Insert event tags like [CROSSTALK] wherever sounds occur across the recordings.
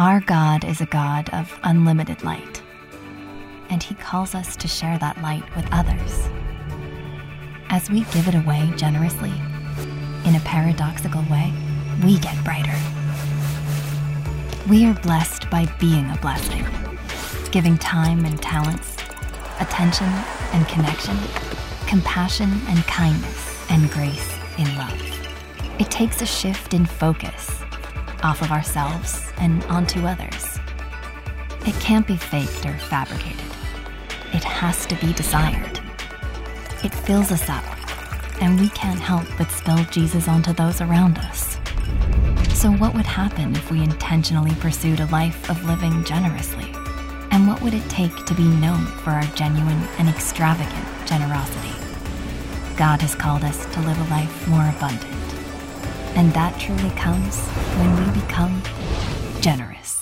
Our God is a God of unlimited light, and He calls us to share that light with others. As we give it away generously, in a paradoxical way, we get brighter. We are blessed by being a blessing, giving time and talents, attention and connection, compassion and kindness, and grace in love. It takes a shift in focus off of ourselves and onto others. It can't be faked or fabricated. It has to be desired. It fills us up, and we can't help but spill Jesus onto those around us. So, what would happen if we intentionally pursued a life of living generously? And what would it take to be known for our genuine and extravagant generosity? God has called us to live a life more abundant. And that truly comes when we become generous.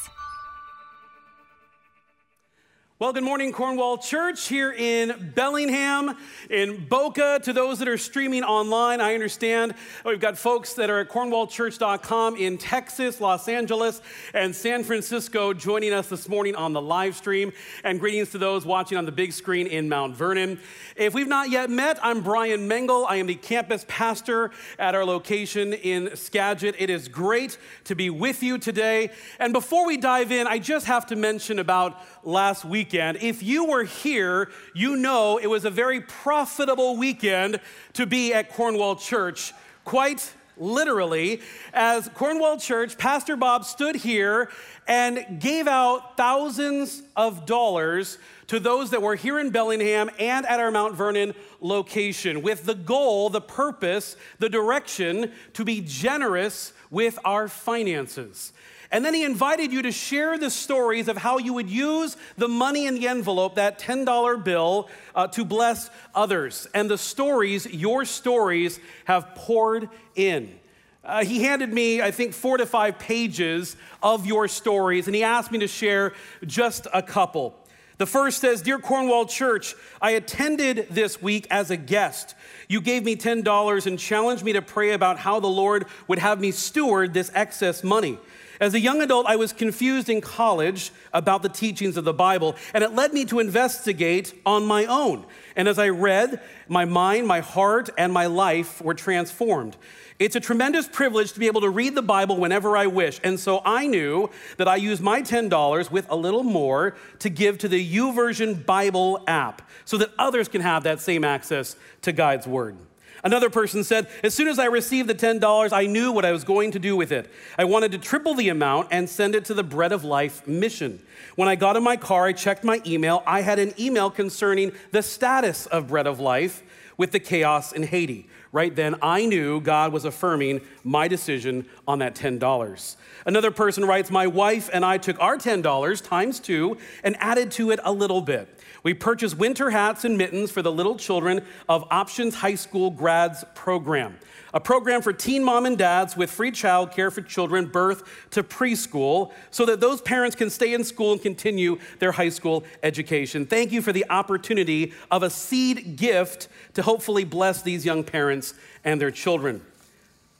Well, good morning, Cornwall Church here in Bellingham, in Boca. To those that are streaming online, I understand we've got folks that are at cornwallchurch.com in Texas, Los Angeles, and San Francisco joining us this morning on the live stream. And greetings to those watching on the big screen in Mount Vernon. If we've not yet met, I'm Brian Mengel. I am the campus pastor at our location in Skagit. It is great to be with you today. And before we dive in, I just have to mention about last weekend. If you were here, you know it was a very profitable weekend to be at Cornwall Church. Quite literally, as Cornwall Church, Pastor Bob stood here and gave out thousands of dollars to those that were here in Bellingham and at our Mount Vernon location with the goal, the purpose, the direction to be generous with our finances. And then he invited you to share the stories of how you would use the money in the envelope, that $10 bill, uh, to bless others. And the stories, your stories, have poured in. Uh, he handed me, I think, four to five pages of your stories, and he asked me to share just a couple. The first says Dear Cornwall Church, I attended this week as a guest. You gave me $10 and challenged me to pray about how the Lord would have me steward this excess money. As a young adult, I was confused in college about the teachings of the Bible, and it led me to investigate on my own. And as I read, my mind, my heart, and my life were transformed. It's a tremendous privilege to be able to read the Bible whenever I wish. And so I knew that I used my $10 with a little more to give to the YouVersion Bible app so that others can have that same access to God's Word. Another person said, As soon as I received the $10, I knew what I was going to do with it. I wanted to triple the amount and send it to the Bread of Life mission. When I got in my car, I checked my email. I had an email concerning the status of Bread of Life with the chaos in Haiti. Right then, I knew God was affirming my decision on that $10. Another person writes, My wife and I took our $10 times two and added to it a little bit. We purchased winter hats and mittens for the little children of Options High School Grads program, a program for teen mom and dads with free childcare for children birth to preschool so that those parents can stay in school and continue their high school education. Thank you for the opportunity of a seed gift to hopefully bless these young parents and their children.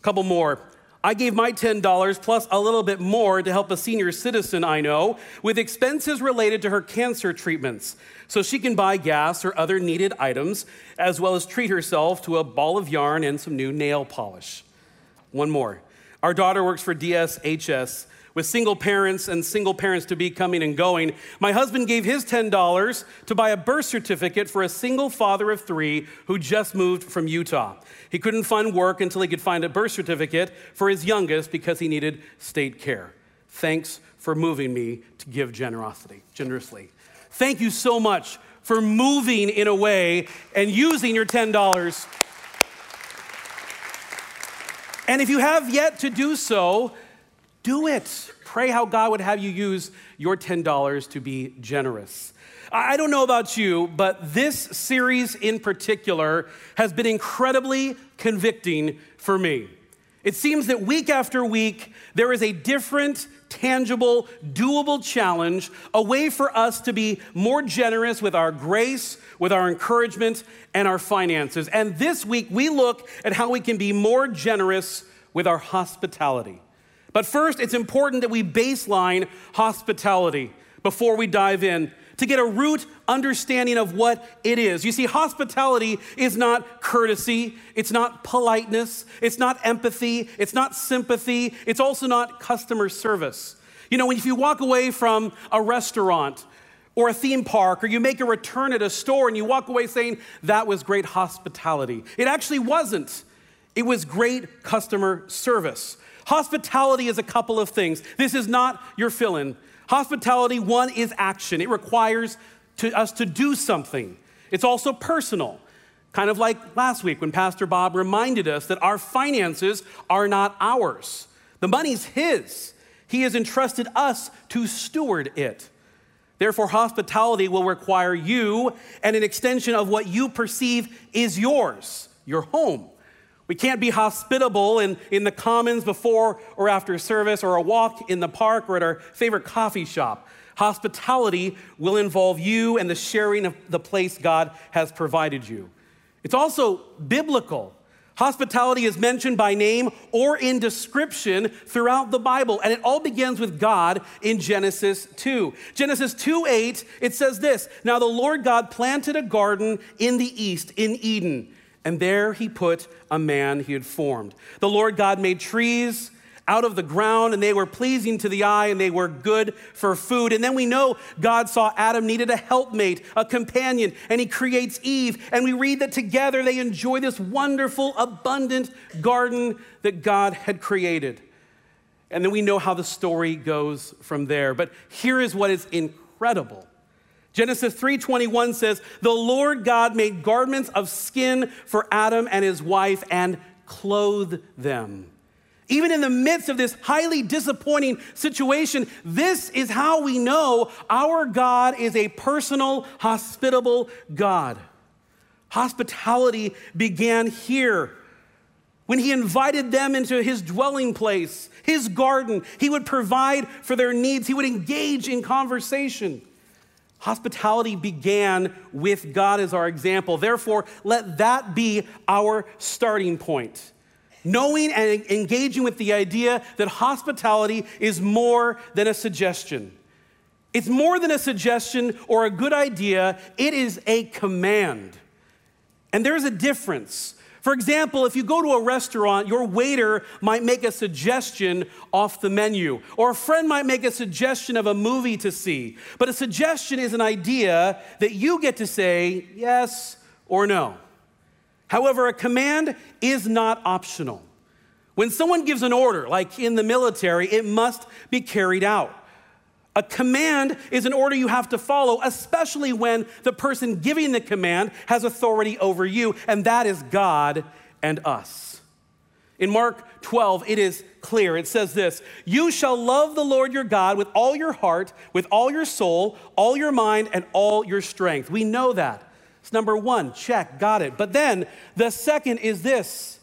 A couple more. I gave my $10 plus a little bit more to help a senior citizen I know with expenses related to her cancer treatments so she can buy gas or other needed items, as well as treat herself to a ball of yarn and some new nail polish. One more. Our daughter works for DSHS with single parents and single parents to be coming and going. My husband gave his $10 to buy a birth certificate for a single father of three who just moved from Utah. He couldn't find work until he could find a birth certificate for his youngest because he needed state care. Thanks for moving me to give generosity, generously. Thank you so much for moving in a way and using your $10. And if you have yet to do so, do it. Pray how God would have you use your $10 to be generous. I don't know about you, but this series in particular has been incredibly convicting for me. It seems that week after week, there is a different, tangible, doable challenge, a way for us to be more generous with our grace, with our encouragement, and our finances. And this week, we look at how we can be more generous with our hospitality. But first, it's important that we baseline hospitality before we dive in to get a root understanding of what it is. You see, hospitality is not courtesy, it's not politeness, it's not empathy, it's not sympathy, it's also not customer service. You know, if you walk away from a restaurant or a theme park, or you make a return at a store and you walk away saying, that was great hospitality, it actually wasn't. It was great customer service. Hospitality is a couple of things. This is not your fill in. Hospitality, one, is action. It requires to, us to do something. It's also personal. Kind of like last week when Pastor Bob reminded us that our finances are not ours. The money's his. He has entrusted us to steward it. Therefore, hospitality will require you and an extension of what you perceive is yours, your home. We can't be hospitable in, in the commons before or after service or a walk in the park or at our favorite coffee shop. Hospitality will involve you and the sharing of the place God has provided you. It's also biblical. Hospitality is mentioned by name or in description throughout the Bible, and it all begins with God in Genesis 2. Genesis 2 8, it says this Now the Lord God planted a garden in the east, in Eden and there he put a man he had formed. The Lord God made trees out of the ground, and they were pleasing to the eye, and they were good for food. And then we know God saw Adam needed a helpmate, a companion, and he creates Eve. And we read that together they enjoy this wonderful, abundant garden that God had created. And then we know how the story goes from there. But here is what is incredible Genesis 3:21 says, "The Lord God made garments of skin for Adam and his wife and clothed them." Even in the midst of this highly disappointing situation, this is how we know our God is a personal, hospitable God. Hospitality began here when he invited them into his dwelling place, his garden. He would provide for their needs, he would engage in conversation. Hospitality began with God as our example. Therefore, let that be our starting point. Knowing and engaging with the idea that hospitality is more than a suggestion. It's more than a suggestion or a good idea, it is a command. And there's a difference for example, if you go to a restaurant, your waiter might make a suggestion off the menu, or a friend might make a suggestion of a movie to see. But a suggestion is an idea that you get to say yes or no. However, a command is not optional. When someone gives an order, like in the military, it must be carried out. A command is an order you have to follow, especially when the person giving the command has authority over you, and that is God and us. In Mark 12, it is clear. It says this You shall love the Lord your God with all your heart, with all your soul, all your mind, and all your strength. We know that. It's number one, check, got it. But then the second is this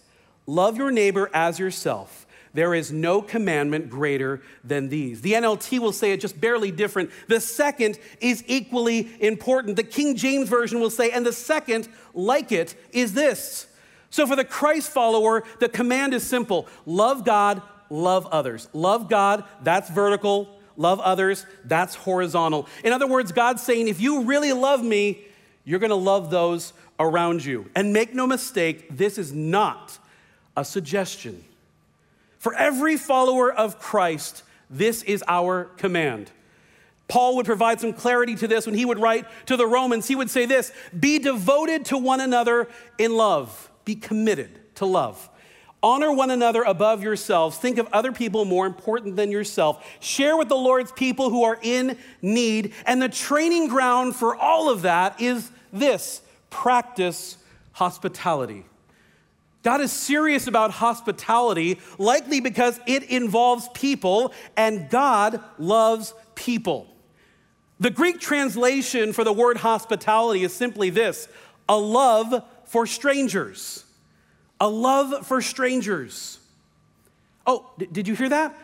love your neighbor as yourself. There is no commandment greater than these. The NLT will say it just barely different. The second is equally important. The King James Version will say, and the second, like it, is this. So for the Christ follower, the command is simple love God, love others. Love God, that's vertical. Love others, that's horizontal. In other words, God's saying, if you really love me, you're gonna love those around you. And make no mistake, this is not a suggestion. For every follower of Christ, this is our command. Paul would provide some clarity to this when he would write to the Romans. He would say this Be devoted to one another in love, be committed to love. Honor one another above yourselves. Think of other people more important than yourself. Share with the Lord's people who are in need. And the training ground for all of that is this practice hospitality. God is serious about hospitality, likely because it involves people, and God loves people. The Greek translation for the word hospitality is simply this a love for strangers. A love for strangers. Oh, did you hear that?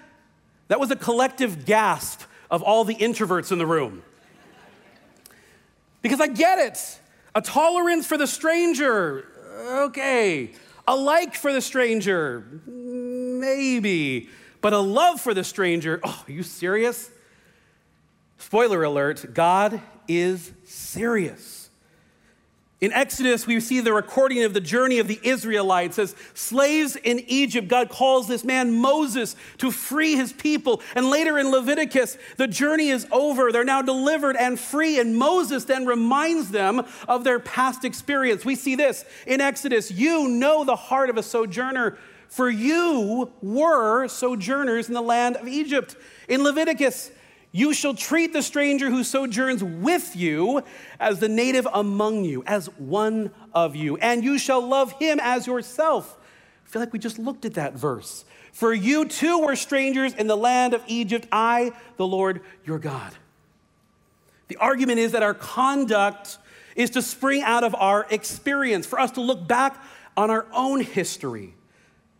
That was a collective gasp of all the introverts in the room. Because I get it. A tolerance for the stranger. Okay. A like for the stranger, maybe. but a love for the stranger. Oh, are you serious? Spoiler alert God is serious. In Exodus, we see the recording of the journey of the Israelites as slaves in Egypt. God calls this man Moses to free his people. And later in Leviticus, the journey is over. They're now delivered and free. And Moses then reminds them of their past experience. We see this in Exodus You know the heart of a sojourner, for you were sojourners in the land of Egypt. In Leviticus, you shall treat the stranger who sojourns with you as the native among you, as one of you, and you shall love him as yourself. I feel like we just looked at that verse. For you too were strangers in the land of Egypt, I, the Lord your God. The argument is that our conduct is to spring out of our experience, for us to look back on our own history.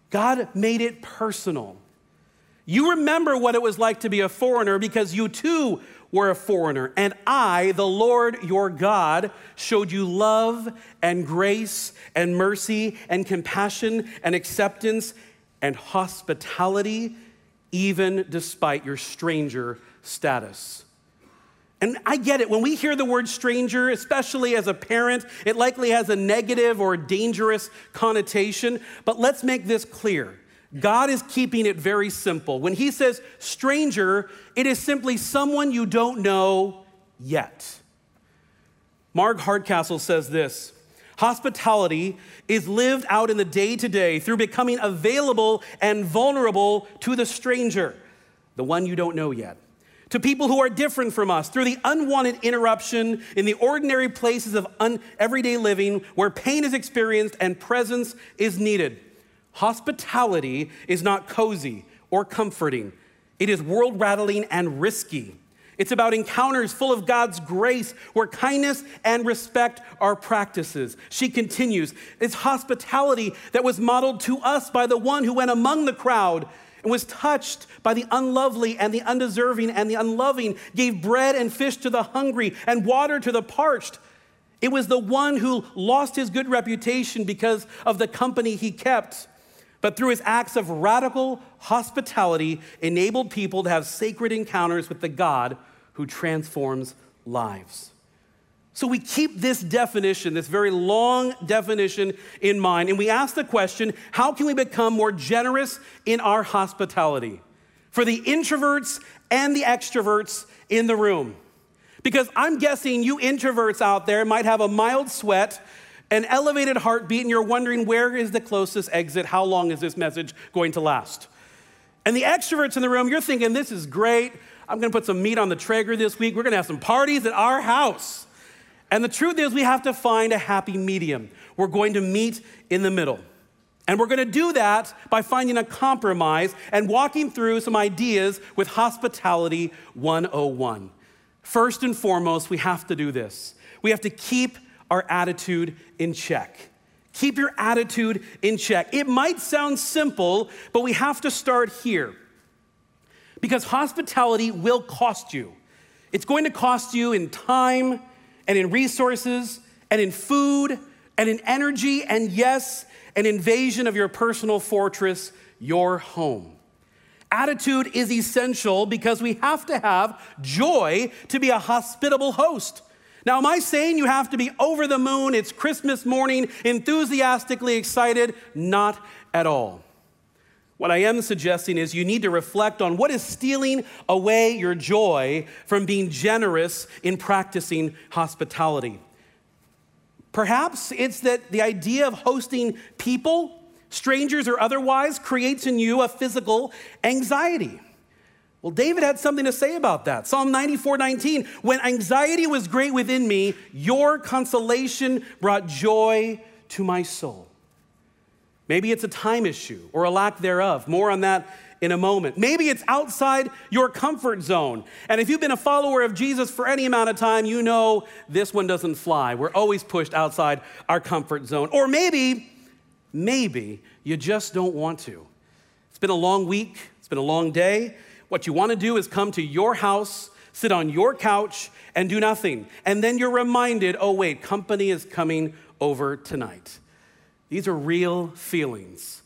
God made it personal. You remember what it was like to be a foreigner because you too were a foreigner. And I, the Lord your God, showed you love and grace and mercy and compassion and acceptance and hospitality, even despite your stranger status. And I get it. When we hear the word stranger, especially as a parent, it likely has a negative or dangerous connotation. But let's make this clear God is keeping it very simple. When he says stranger, it is simply someone you don't know yet. Marg Hardcastle says this Hospitality is lived out in the day to day through becoming available and vulnerable to the stranger, the one you don't know yet, to people who are different from us, through the unwanted interruption in the ordinary places of un- everyday living where pain is experienced and presence is needed. Hospitality is not cozy or comforting, it is world rattling and risky. It's about encounters full of God's grace where kindness and respect are practices. She continues, it's hospitality that was modeled to us by the one who went among the crowd and was touched by the unlovely and the undeserving and the unloving, gave bread and fish to the hungry and water to the parched. It was the one who lost his good reputation because of the company he kept but through his acts of radical hospitality, enabled people to have sacred encounters with the God who transforms lives. So we keep this definition, this very long definition in mind, and we ask the question how can we become more generous in our hospitality for the introverts and the extroverts in the room? Because I'm guessing you introverts out there might have a mild sweat an elevated heartbeat, and you're wondering where is the closest exit? How long is this message going to last? And the extroverts in the room, you're thinking, this is great. I'm gonna put some meat on the Traeger this week. We're gonna have some parties at our house. And the truth is, we have to find a happy medium. We're going to meet in the middle. And we're going to do that by finding a compromise and walking through some ideas with Hospitality 101. First and foremost, we have to do this. We have to keep our attitude in check. Keep your attitude in check. It might sound simple, but we have to start here. Because hospitality will cost you. It's going to cost you in time and in resources and in food and in energy and, yes, an invasion of your personal fortress, your home. Attitude is essential because we have to have joy to be a hospitable host. Now, am I saying you have to be over the moon? It's Christmas morning, enthusiastically excited? Not at all. What I am suggesting is you need to reflect on what is stealing away your joy from being generous in practicing hospitality. Perhaps it's that the idea of hosting people, strangers or otherwise, creates in you a physical anxiety. Well, David had something to say about that. Psalm 94 19. When anxiety was great within me, your consolation brought joy to my soul. Maybe it's a time issue or a lack thereof. More on that in a moment. Maybe it's outside your comfort zone. And if you've been a follower of Jesus for any amount of time, you know this one doesn't fly. We're always pushed outside our comfort zone. Or maybe, maybe you just don't want to. It's been a long week, it's been a long day. What you want to do is come to your house, sit on your couch, and do nothing. And then you're reminded oh, wait, company is coming over tonight. These are real feelings.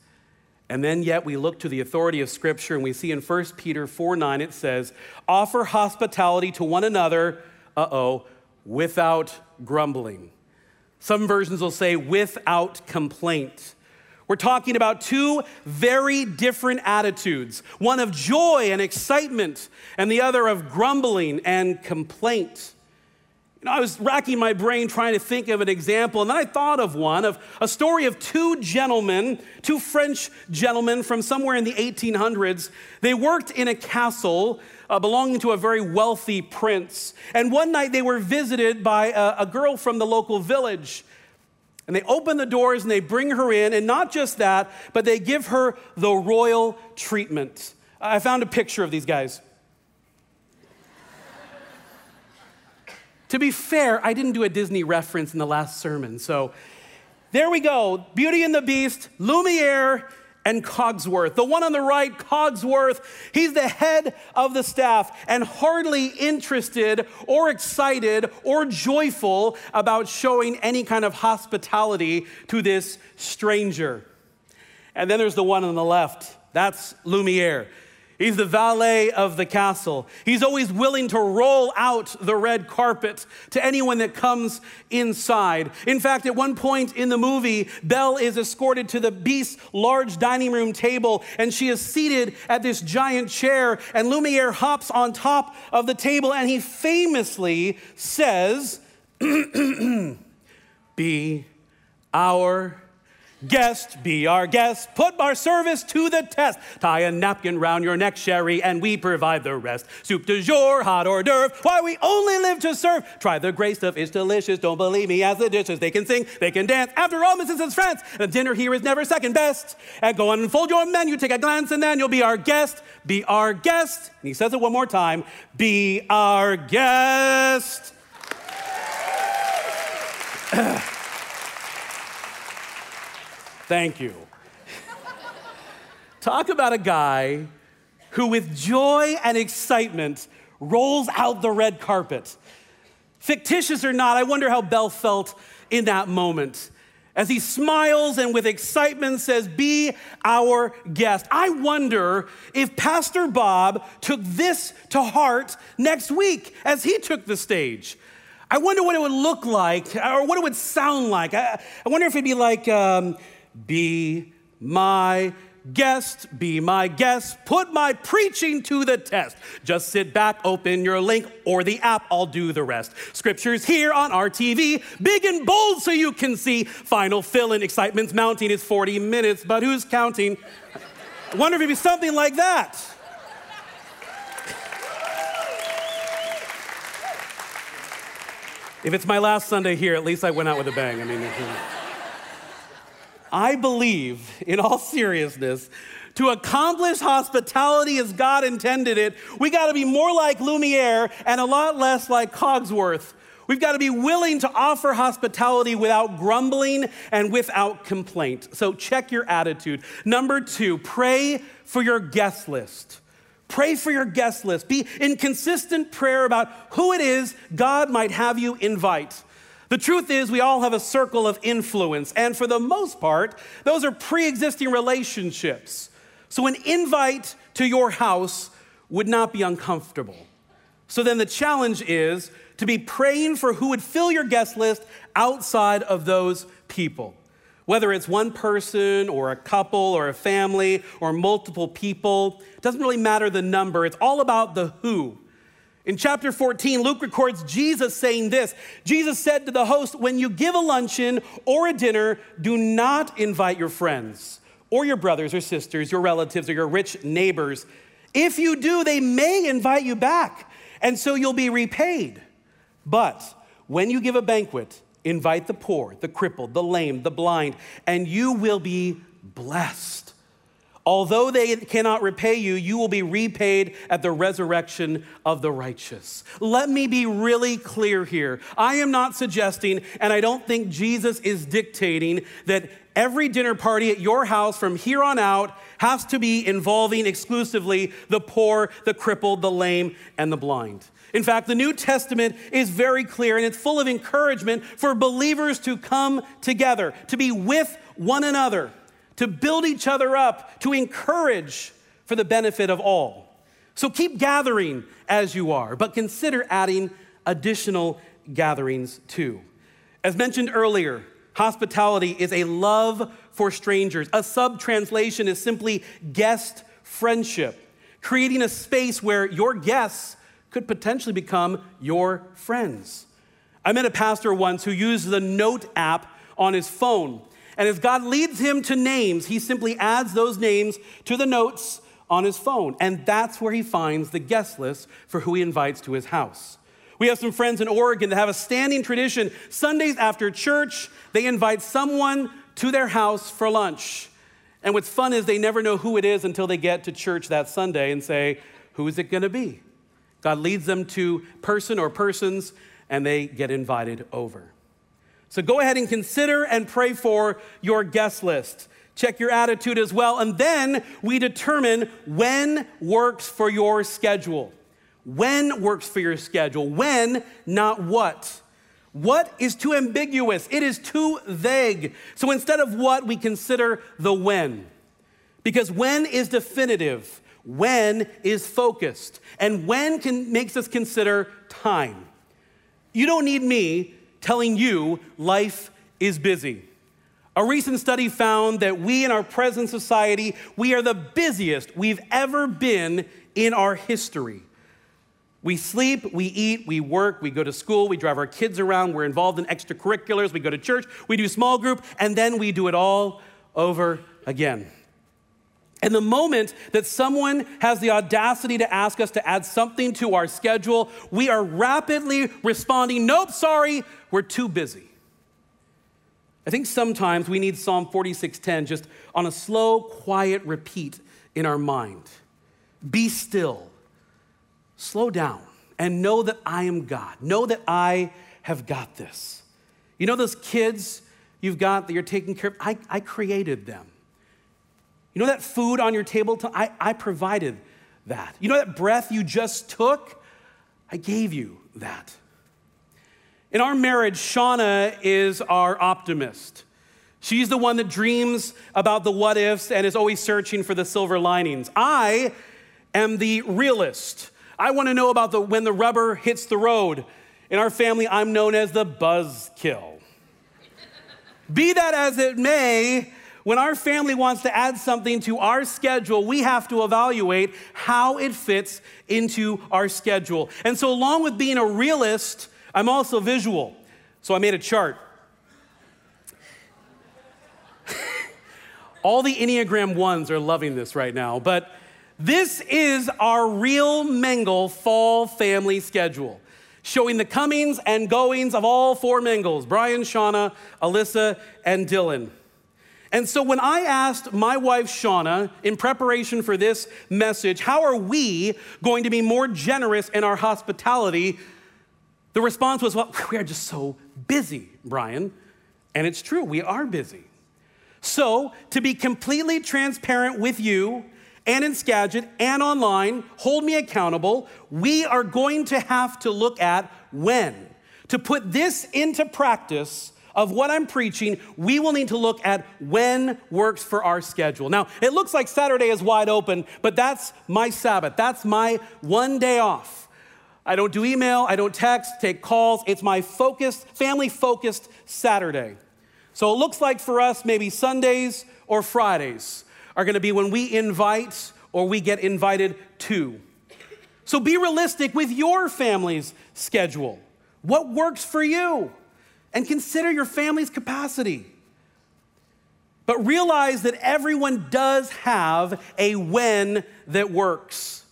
And then yet we look to the authority of Scripture and we see in 1 Peter 4 9 it says, offer hospitality to one another, uh oh, without grumbling. Some versions will say without complaint. We're talking about two very different attitudes one of joy and excitement, and the other of grumbling and complaint. You know, I was racking my brain trying to think of an example, and then I thought of one of a story of two gentlemen, two French gentlemen from somewhere in the 1800s. They worked in a castle uh, belonging to a very wealthy prince. And one night they were visited by a, a girl from the local village. And they open the doors and they bring her in, and not just that, but they give her the royal treatment. I found a picture of these guys. to be fair, I didn't do a Disney reference in the last sermon, so there we go Beauty and the Beast, Lumiere, and Cogsworth. The one on the right, Cogsworth, he's the head of the staff and hardly interested or excited or joyful about showing any kind of hospitality to this stranger. And then there's the one on the left, that's Lumiere. He's the valet of the castle. He's always willing to roll out the red carpet to anyone that comes inside. In fact, at one point in the movie, Belle is escorted to the beast's large dining room table, and she is seated at this giant chair, and Lumiere hops on top of the table, and he famously says, [CLEARS THROAT] Be our Guest, be our guest, put our service to the test. Tie a napkin round your neck, Sherry, and we provide the rest. Soup du jour, hot hors d'oeuvre, why we only live to serve. Try the gray stuff, it's delicious. Don't believe me as the dishes. They can sing, they can dance. After all, Mrs. and France, the dinner here is never second best. And go and fold your menu, take a glance, and then you'll be our guest. Be our guest. And he says it one more time be our guest. [CLEARS THROAT] Thank you. Talk about a guy who, with joy and excitement, rolls out the red carpet. Fictitious or not, I wonder how Belle felt in that moment as he smiles and with excitement says, Be our guest. I wonder if Pastor Bob took this to heart next week as he took the stage. I wonder what it would look like or what it would sound like. I, I wonder if it'd be like, um, be my guest, be my guest, put my preaching to the test. Just sit back, open your link or the app, I'll do the rest. Scriptures here on RTV, big and bold so you can see. Final fill in, excitement's mounting, it's 40 minutes, but who's counting? I wonder if it'd be something like that. If it's my last Sunday here, at least I went out with a bang. I mean, I believe, in all seriousness, to accomplish hospitality as God intended it, we got to be more like Lumiere and a lot less like Cogsworth. We've got to be willing to offer hospitality without grumbling and without complaint. So check your attitude. Number two, pray for your guest list. Pray for your guest list. Be in consistent prayer about who it is God might have you invite. The truth is, we all have a circle of influence, and for the most part, those are pre existing relationships. So, an invite to your house would not be uncomfortable. So, then the challenge is to be praying for who would fill your guest list outside of those people. Whether it's one person or a couple or a family or multiple people, it doesn't really matter the number. It's all about the who. In chapter 14, Luke records Jesus saying this Jesus said to the host, When you give a luncheon or a dinner, do not invite your friends or your brothers or sisters, your relatives or your rich neighbors. If you do, they may invite you back, and so you'll be repaid. But when you give a banquet, invite the poor, the crippled, the lame, the blind, and you will be blessed Although they cannot repay you, you will be repaid at the resurrection of the righteous. Let me be really clear here. I am not suggesting, and I don't think Jesus is dictating, that every dinner party at your house from here on out has to be involving exclusively the poor, the crippled, the lame, and the blind. In fact, the New Testament is very clear and it's full of encouragement for believers to come together, to be with one another to build each other up, to encourage for the benefit of all. So keep gathering as you are, but consider adding additional gatherings too. As mentioned earlier, hospitality is a love for strangers. A sub translation is simply guest friendship, creating a space where your guests could potentially become your friends. I met a pastor once who used the Note app on his phone. And as God leads him to names, he simply adds those names to the notes on his phone. And that's where he finds the guest list for who he invites to his house. We have some friends in Oregon that have a standing tradition. Sundays after church, they invite someone to their house for lunch. And what's fun is they never know who it is until they get to church that Sunday and say, Who is it going to be? God leads them to person or persons, and they get invited over. So go ahead and consider and pray for your guest list. Check your attitude as well. And then we determine when works for your schedule. When works for your schedule. When, not what. What is too ambiguous, it is too vague. So instead of what, we consider the when. Because when is definitive, when is focused, and when can, makes us consider time. You don't need me telling you life is busy. A recent study found that we in our present society, we are the busiest we've ever been in our history. We sleep, we eat, we work, we go to school, we drive our kids around, we're involved in extracurriculars, we go to church, we do small group, and then we do it all over again. And the moment that someone has the audacity to ask us to add something to our schedule, we are rapidly responding, Nope, sorry, we're too busy. I think sometimes we need Psalm 46:10 just on a slow, quiet repeat in our mind. Be still slow down and know that I am God. Know that I have got this. You know those kids you've got that you're taking care of? I, I created them. You know that food on your table? I, I provided that. You know that breath you just took? I gave you that. In our marriage, Shauna is our optimist. She's the one that dreams about the what ifs and is always searching for the silver linings. I am the realist. I want to know about the, when the rubber hits the road. In our family, I'm known as the buzzkill. Be that as it may, when our family wants to add something to our schedule, we have to evaluate how it fits into our schedule. And so, along with being a realist, I'm also visual. So, I made a chart. [LAUGHS] All the Enneagram ones are loving this right now, but this is our real Mengel fall family schedule, showing the comings and goings of all four Mengels Brian, Shauna, Alyssa, and Dylan. And so when I asked my wife, Shauna, in preparation for this message, how are we going to be more generous in our hospitality? The response was, well, we are just so busy, Brian. And it's true, we are busy. So, to be completely transparent with you, and in Skagit and online, hold me accountable. We are going to have to look at when. To put this into practice of what I'm preaching, we will need to look at when works for our schedule. Now, it looks like Saturday is wide open, but that's my Sabbath. That's my one day off. I don't do email, I don't text, take calls. It's my focused, family focused Saturday. So it looks like for us, maybe Sundays or Fridays are to be when we invite or we get invited to. So be realistic with your family's schedule. What works for you? And consider your family's capacity. But realize that everyone does have a when that works,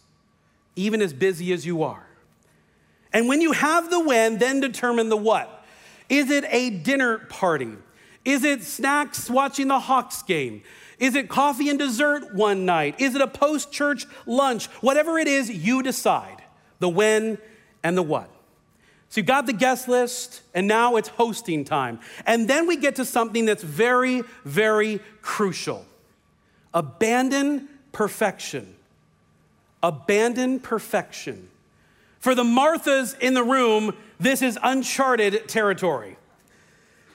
even as busy as you are. And when you have the when, then determine the what. Is it a dinner party? Is it snacks watching the Hawks game? Is it coffee and dessert one night? Is it a post church lunch? Whatever it is, you decide the when and the what. So you've got the guest list, and now it's hosting time. And then we get to something that's very, very crucial abandon perfection. Abandon perfection. For the Marthas in the room, this is uncharted territory.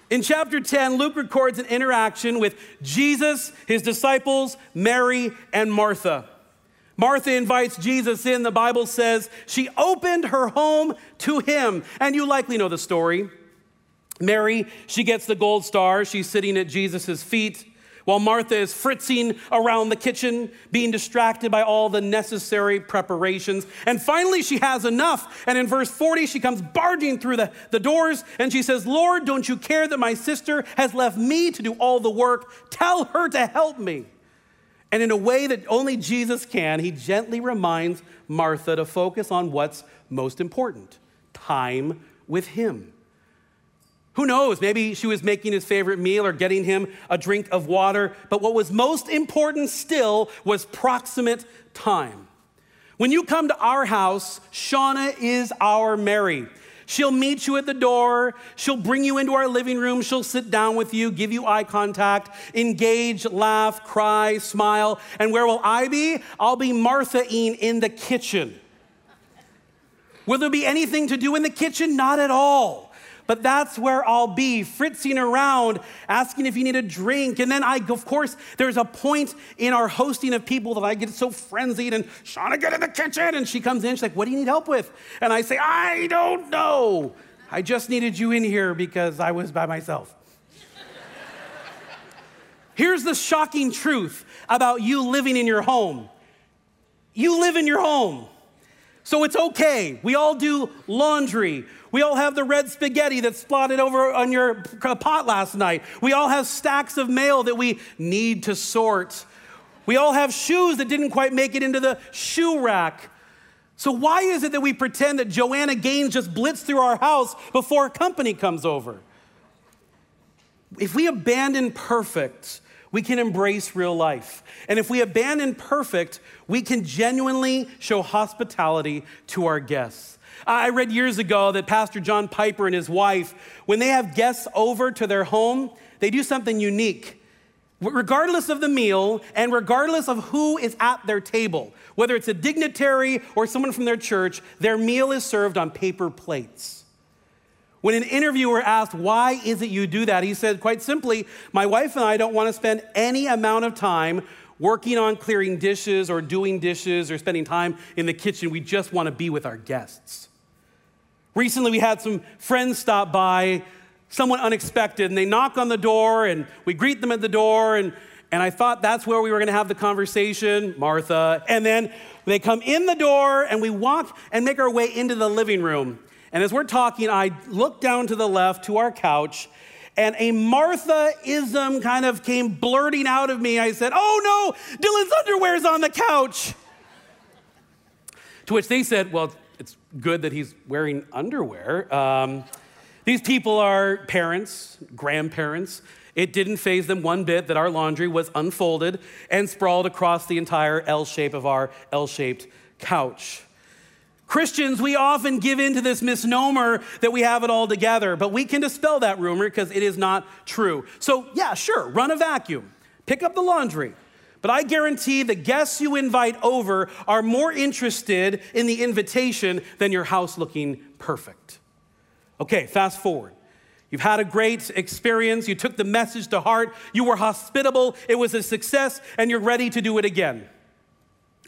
In chapter 10, Luke records an interaction with Jesus, his disciples, Mary, and Martha. Martha invites Jesus in. The Bible says she opened her home to him. And you likely know the story. Mary, she gets the gold star. She's sitting at Jesus' feet while Martha is fritzing around the kitchen, being distracted by all the necessary preparations. And finally, she has enough. And in verse 40, she comes barging through the, the doors and she says, Lord, don't you care that my sister has left me to do all the work? Tell her to help me. And in a way that only Jesus can, he gently reminds Martha to focus on what's most important time with him. Who knows? Maybe she was making his favorite meal or getting him a drink of water. But what was most important still was proximate time. When you come to our house, Shauna is our Mary. She'll meet you at the door. She'll bring you into our living room. She'll sit down with you, give you eye contact, engage, laugh, cry, smile. And where will I be? I'll be Martha Ean in the kitchen. Will there be anything to do in the kitchen? Not at all but that's where I'll be, fritzing around, asking if you need a drink. And then I, of course, there's a point in our hosting of people that I get so frenzied and Shauna, get in the kitchen. And she comes in, she's like, what do you need help with? And I say, I don't know. I just needed you in here because I was by myself. Here's the shocking truth about you living in your home. You live in your home. So it's okay. We all do laundry. We all have the red spaghetti that splotted over on your pot last night. We all have stacks of mail that we need to sort. We all have shoes that didn't quite make it into the shoe rack. So, why is it that we pretend that Joanna Gaines just blitzed through our house before company comes over? If we abandon perfect, we can embrace real life. And if we abandon perfect, we can genuinely show hospitality to our guests. I read years ago that Pastor John Piper and his wife, when they have guests over to their home, they do something unique. Regardless of the meal and regardless of who is at their table, whether it's a dignitary or someone from their church, their meal is served on paper plates. When an interviewer asked, Why is it you do that? He said, quite simply, My wife and I don't want to spend any amount of time working on clearing dishes or doing dishes or spending time in the kitchen. We just want to be with our guests. Recently, we had some friends stop by, someone unexpected, and they knock on the door, and we greet them at the door, and, and I thought that's where we were gonna have the conversation, Martha. And then they come in the door, and we walk and make our way into the living room. And as we're talking, I look down to the left to our couch, and a Martha ism kind of came blurting out of me. I said, Oh no, Dylan's underwear's on the couch. To which they said, Well, good that he's wearing underwear. Um, these people are parents, grandparents. It didn't faze them one bit that our laundry was unfolded and sprawled across the entire L shape of our L shaped couch. Christians, we often give in to this misnomer that we have it all together, but we can dispel that rumor because it is not true. So, yeah, sure, run a vacuum, pick up the laundry, but I guarantee the guests you invite over are more interested in the invitation than your house looking perfect. Okay, fast forward. You've had a great experience. You took the message to heart. You were hospitable. It was a success, and you're ready to do it again.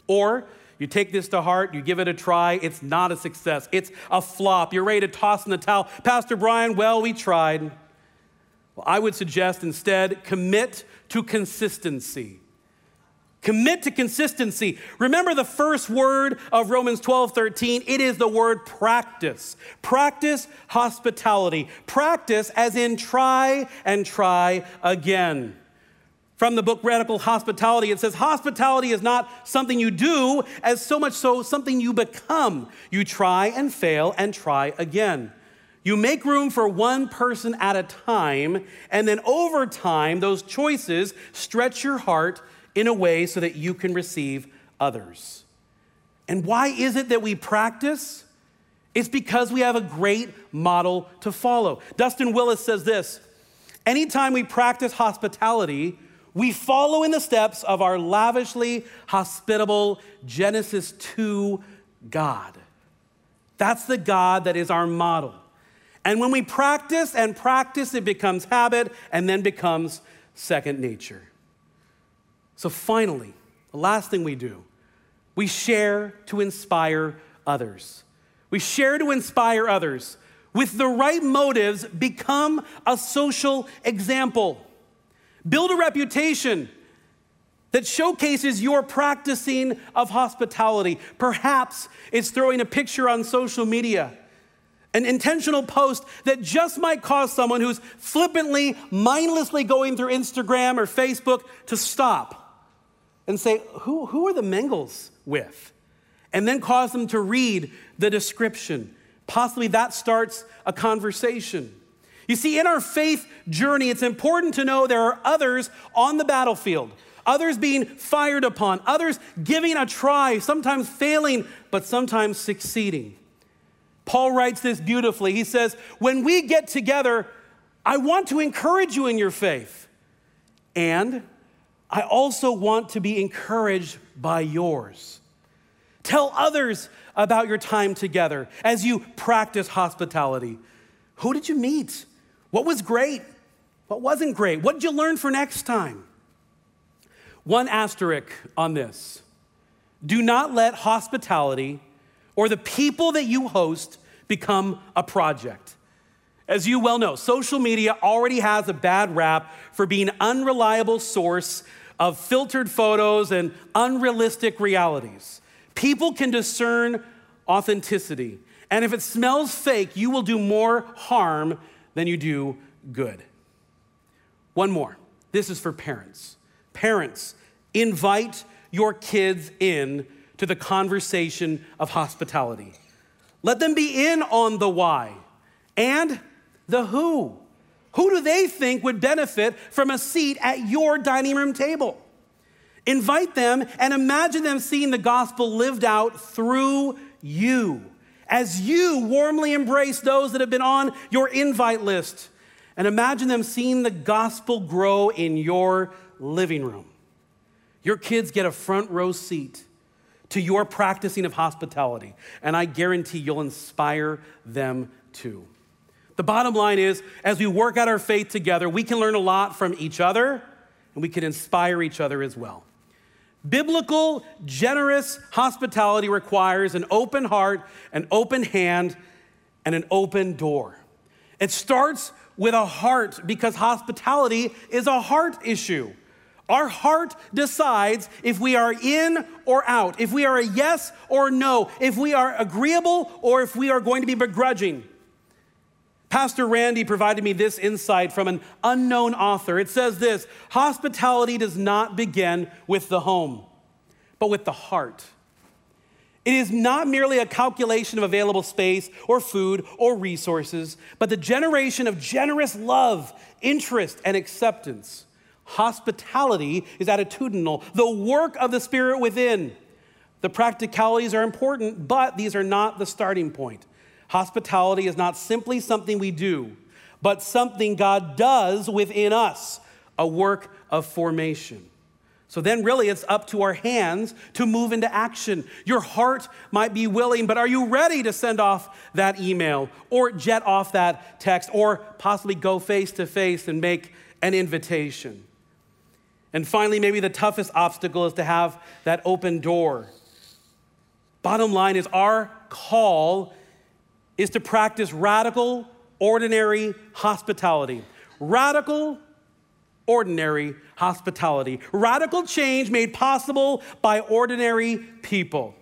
Or you take this to heart, you give it a try. It's not a success, it's a flop. You're ready to toss in the towel. Pastor Brian, well, we tried. Well, I would suggest instead commit to consistency. Commit to consistency. Remember the first word of Romans 12, 13? It is the word practice. Practice hospitality. Practice as in try and try again. From the book Radical Hospitality, it says, Hospitality is not something you do, as so much so something you become. You try and fail and try again. You make room for one person at a time, and then over time, those choices stretch your heart in a way so that you can receive others. And why is it that we practice? It's because we have a great model to follow. Dustin Willis says this Anytime we practice hospitality, we follow in the steps of our lavishly hospitable Genesis 2 God. That's the God that is our model. And when we practice and practice, it becomes habit and then becomes second nature. So finally, the last thing we do, we share to inspire others. We share to inspire others. With the right motives, become a social example. Build a reputation that showcases your practicing of hospitality. Perhaps it's throwing a picture on social media, an intentional post that just might cause someone who's flippantly, mindlessly going through Instagram or Facebook to stop and say, Who, who are the Mengels with? And then cause them to read the description. Possibly that starts a conversation. You see, in our faith journey, it's important to know there are others on the battlefield others being fired upon, others giving a try, sometimes failing, but sometimes succeeding. Paul writes this beautifully. He says, When we get together, I want to encourage you in your faith. And I also want to be encouraged by yours. Tell others about your time together as you practice hospitality. Who did you meet? What was great? What wasn't great? What did you learn for next time? One asterisk on this do not let hospitality or the people that you host become a project. As you well know, social media already has a bad rap for being an unreliable source of filtered photos and unrealistic realities. People can discern authenticity, and if it smells fake, you will do more harm than you do good. One more. This is for parents. Parents, invite your kids in to the conversation of hospitality. Let them be in on the why and the who. Who do they think would benefit from a seat at your dining room table? Invite them and imagine them seeing the gospel lived out through you as you warmly embrace those that have been on your invite list. And imagine them seeing the gospel grow in your living room. Your kids get a front row seat to your practicing of hospitality, and I guarantee you'll inspire them too. The bottom line is, as we work out our faith together, we can learn a lot from each other and we can inspire each other as well. Biblical, generous hospitality requires an open heart, an open hand, and an open door. It starts with a heart because hospitality is a heart issue. Our heart decides if we are in or out, if we are a yes or no, if we are agreeable or if we are going to be begrudging. Pastor Randy provided me this insight from an unknown author. It says this Hospitality does not begin with the home, but with the heart. It is not merely a calculation of available space or food or resources, but the generation of generous love, interest, and acceptance. Hospitality is attitudinal, the work of the Spirit within. The practicalities are important, but these are not the starting point. Hospitality is not simply something we do, but something God does within us, a work of formation. So then, really, it's up to our hands to move into action. Your heart might be willing, but are you ready to send off that email or jet off that text or possibly go face to face and make an invitation? And finally, maybe the toughest obstacle is to have that open door. Bottom line is our call is to practice radical, ordinary hospitality. Radical, ordinary hospitality. Radical change made possible by ordinary people.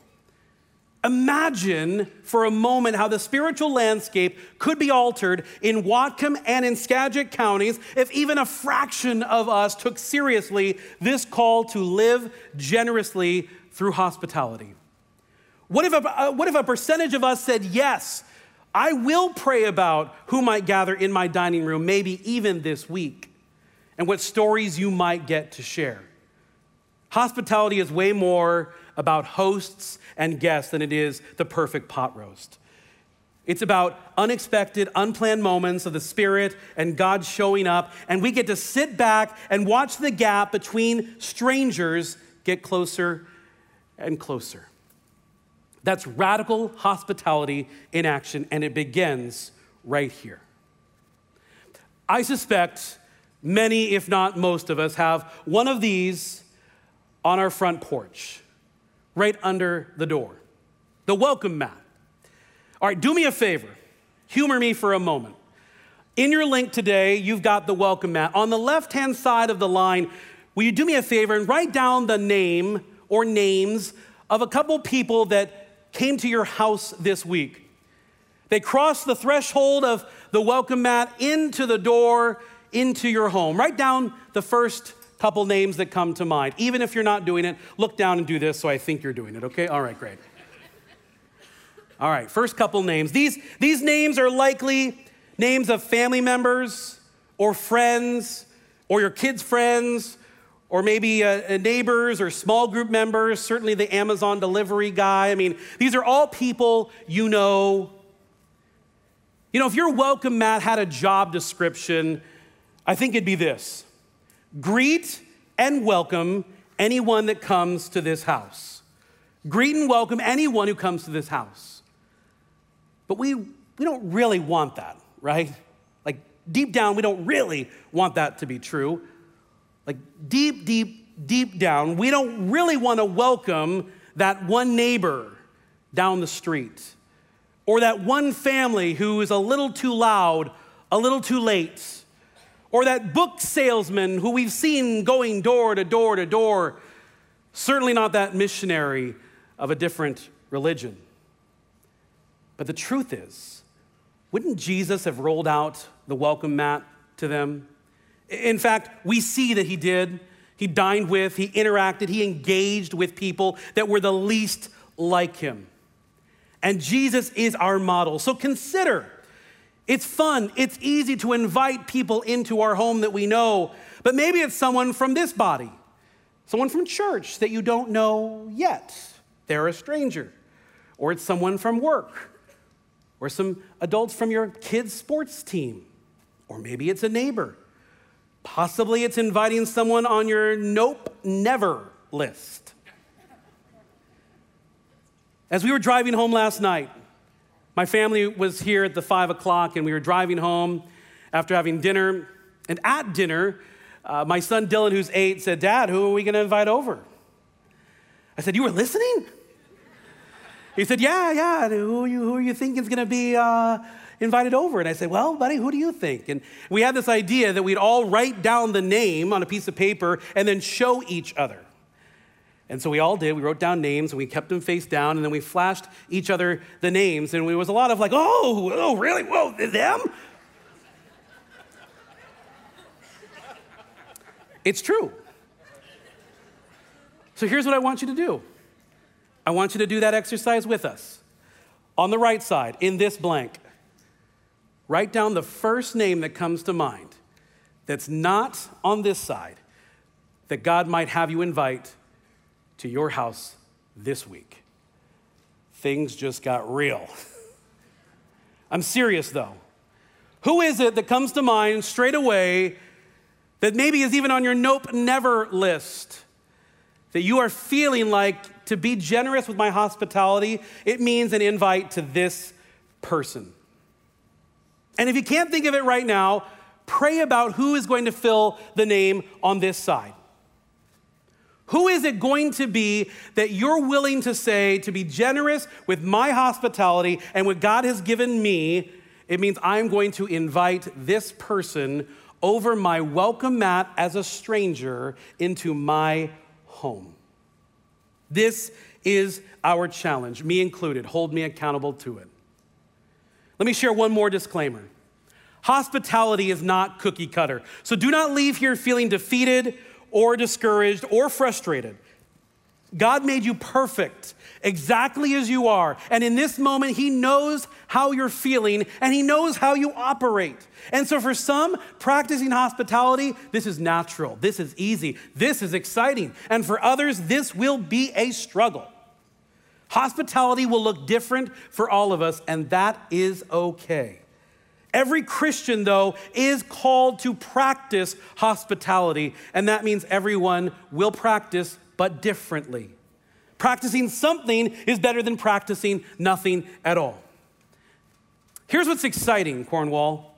Imagine for a moment how the spiritual landscape could be altered in Whatcom and in Skagit counties if even a fraction of us took seriously this call to live generously through hospitality. What if, a, uh, what if a percentage of us said, Yes, I will pray about who might gather in my dining room, maybe even this week, and what stories you might get to share? Hospitality is way more about hosts and guests than it is the perfect pot roast. It's about unexpected, unplanned moments of the Spirit and God showing up, and we get to sit back and watch the gap between strangers get closer and closer. That's radical hospitality in action, and it begins right here. I suspect many, if not most of us, have one of these on our front porch, right under the door. The welcome mat. All right, do me a favor. Humor me for a moment. In your link today, you've got the welcome mat. On the left hand side of the line, will you do me a favor and write down the name or names of a couple people that came to your house this week? They crossed the threshold of the welcome mat into the door into your home. Write down the first couple names that come to mind. Even if you're not doing it, look down and do this so I think you're doing it, okay? All right, great. All right, first couple names. These, these names are likely names of family members or friends or your kids' friends or maybe uh, uh, neighbors or small group members, certainly the Amazon delivery guy. I mean, these are all people you know. You know, if your welcome mat had a job description, I think it'd be this greet and welcome anyone that comes to this house. Greet and welcome anyone who comes to this house. But we, we don't really want that, right? Like deep down, we don't really want that to be true. Like deep, deep, deep down, we don't really want to welcome that one neighbor down the street or that one family who is a little too loud, a little too late or that book salesman who we've seen going door to door to door. Certainly not that missionary of a different religion. But the truth is, wouldn't Jesus have rolled out the welcome mat to them? In fact, we see that he did. He dined with, he interacted, he engaged with people that were the least like him. And Jesus is our model. So consider it's fun, it's easy to invite people into our home that we know, but maybe it's someone from this body, someone from church that you don't know yet. They're a stranger. Or it's someone from work, or some adults from your kids' sports team, or maybe it's a neighbor. Possibly it's inviting someone on your nope, never list. As we were driving home last night, my family was here at the five o'clock, and we were driving home after having dinner. And at dinner, uh, my son Dylan, who's eight, said, Dad, who are we going to invite over? I said, You were listening? He said, Yeah, yeah. Who are you, who are you thinking is going to be uh, invited over? And I said, Well, buddy, who do you think? And we had this idea that we'd all write down the name on a piece of paper and then show each other. And so we all did. We wrote down names and we kept them face down and then we flashed each other the names. And it was a lot of like, oh, oh, really? Whoa, them? it's true. So here's what I want you to do I want you to do that exercise with us. On the right side, in this blank, write down the first name that comes to mind that's not on this side that God might have you invite to your house this week. Things just got real. [LAUGHS] I'm serious though. Who is it that comes to mind straight away that maybe is even on your nope, never list? That you are feeling like to be generous with my hospitality, it means an invite to this person. And if you can't think of it right now, pray about who is going to fill the name on this side. Who is it going to be that you're willing to say to be generous with my hospitality and what God has given me? It means I'm going to invite this person over my welcome mat as a stranger into my home. This is our challenge, me included. Hold me accountable to it. Let me share one more disclaimer. Hospitality is not cookie cutter. So do not leave here feeling defeated or discouraged or frustrated. God made you perfect exactly as you are. And in this moment, He knows how you're feeling and He knows how you operate. And so, for some, practicing hospitality, this is natural, this is easy, this is exciting. And for others, this will be a struggle. Hospitality will look different for all of us, and that is okay. Every Christian, though, is called to practice hospitality, and that means everyone will practice, but differently. Practicing something is better than practicing nothing at all. Here's what's exciting, Cornwall.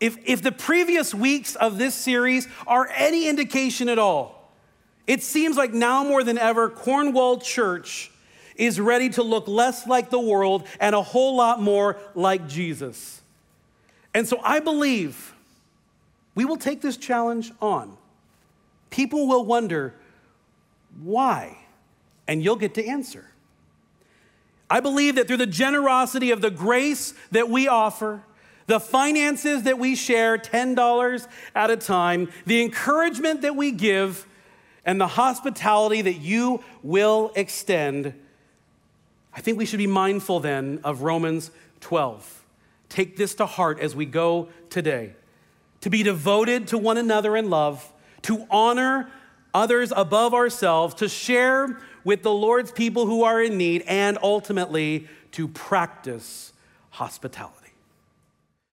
If, if the previous weeks of this series are any indication at all, it seems like now more than ever, Cornwall Church is ready to look less like the world and a whole lot more like Jesus. And so I believe we will take this challenge on. People will wonder why, and you'll get to answer. I believe that through the generosity of the grace that we offer, the finances that we share, $10 at a time, the encouragement that we give, and the hospitality that you will extend, I think we should be mindful then of Romans 12. Take this to heart as we go today. To be devoted to one another in love, to honor others above ourselves, to share with the Lord's people who are in need, and ultimately to practice hospitality.